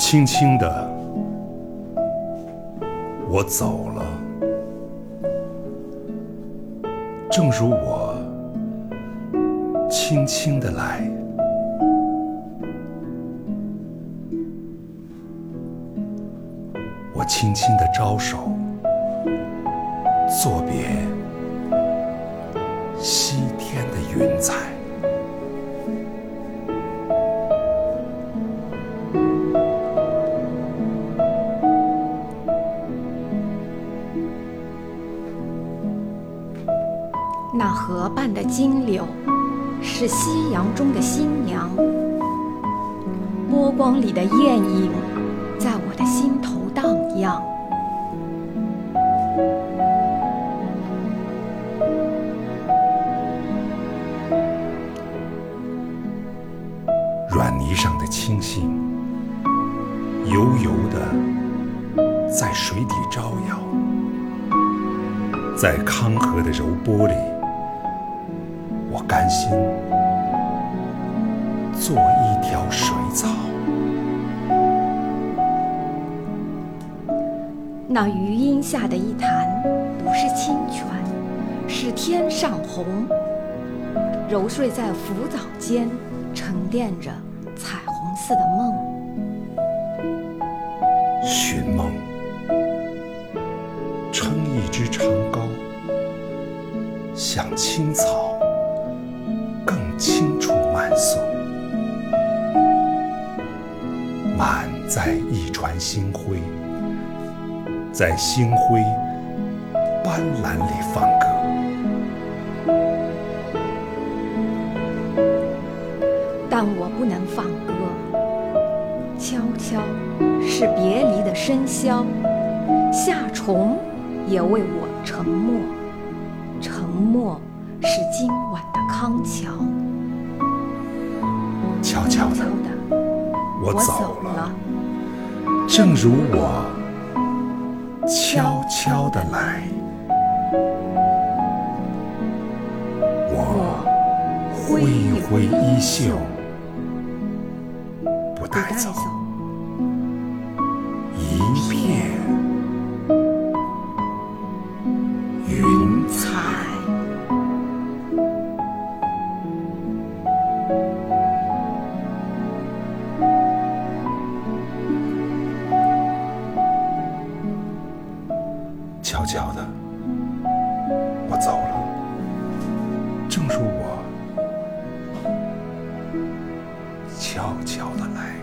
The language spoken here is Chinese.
轻轻的，我走了，正如我轻轻的来。我轻轻的招手，作别西天的云那河畔的金柳，是夕阳中的新娘。波光里的艳影，在我的心头荡漾。软泥上的青荇，油油的在水底招摇，在康河的柔波里，我甘心做一条水草。那余荫下的一潭，不是清泉，是天上虹，揉碎在浮藻间，沉淀着彩虹似的梦。寻梦，撑一支长篙，向青草更青处漫溯，满载一船星辉，在星辉斑斓里放歌。但我不能放歌，悄悄是别离的笙箫，夏虫也为我沉默，沉默是今晚的康桥。悄悄的，我走走了了，，正如我悄悄的来。我挥一挥衣袖，不不带走小的，我走了，正如我悄悄的来。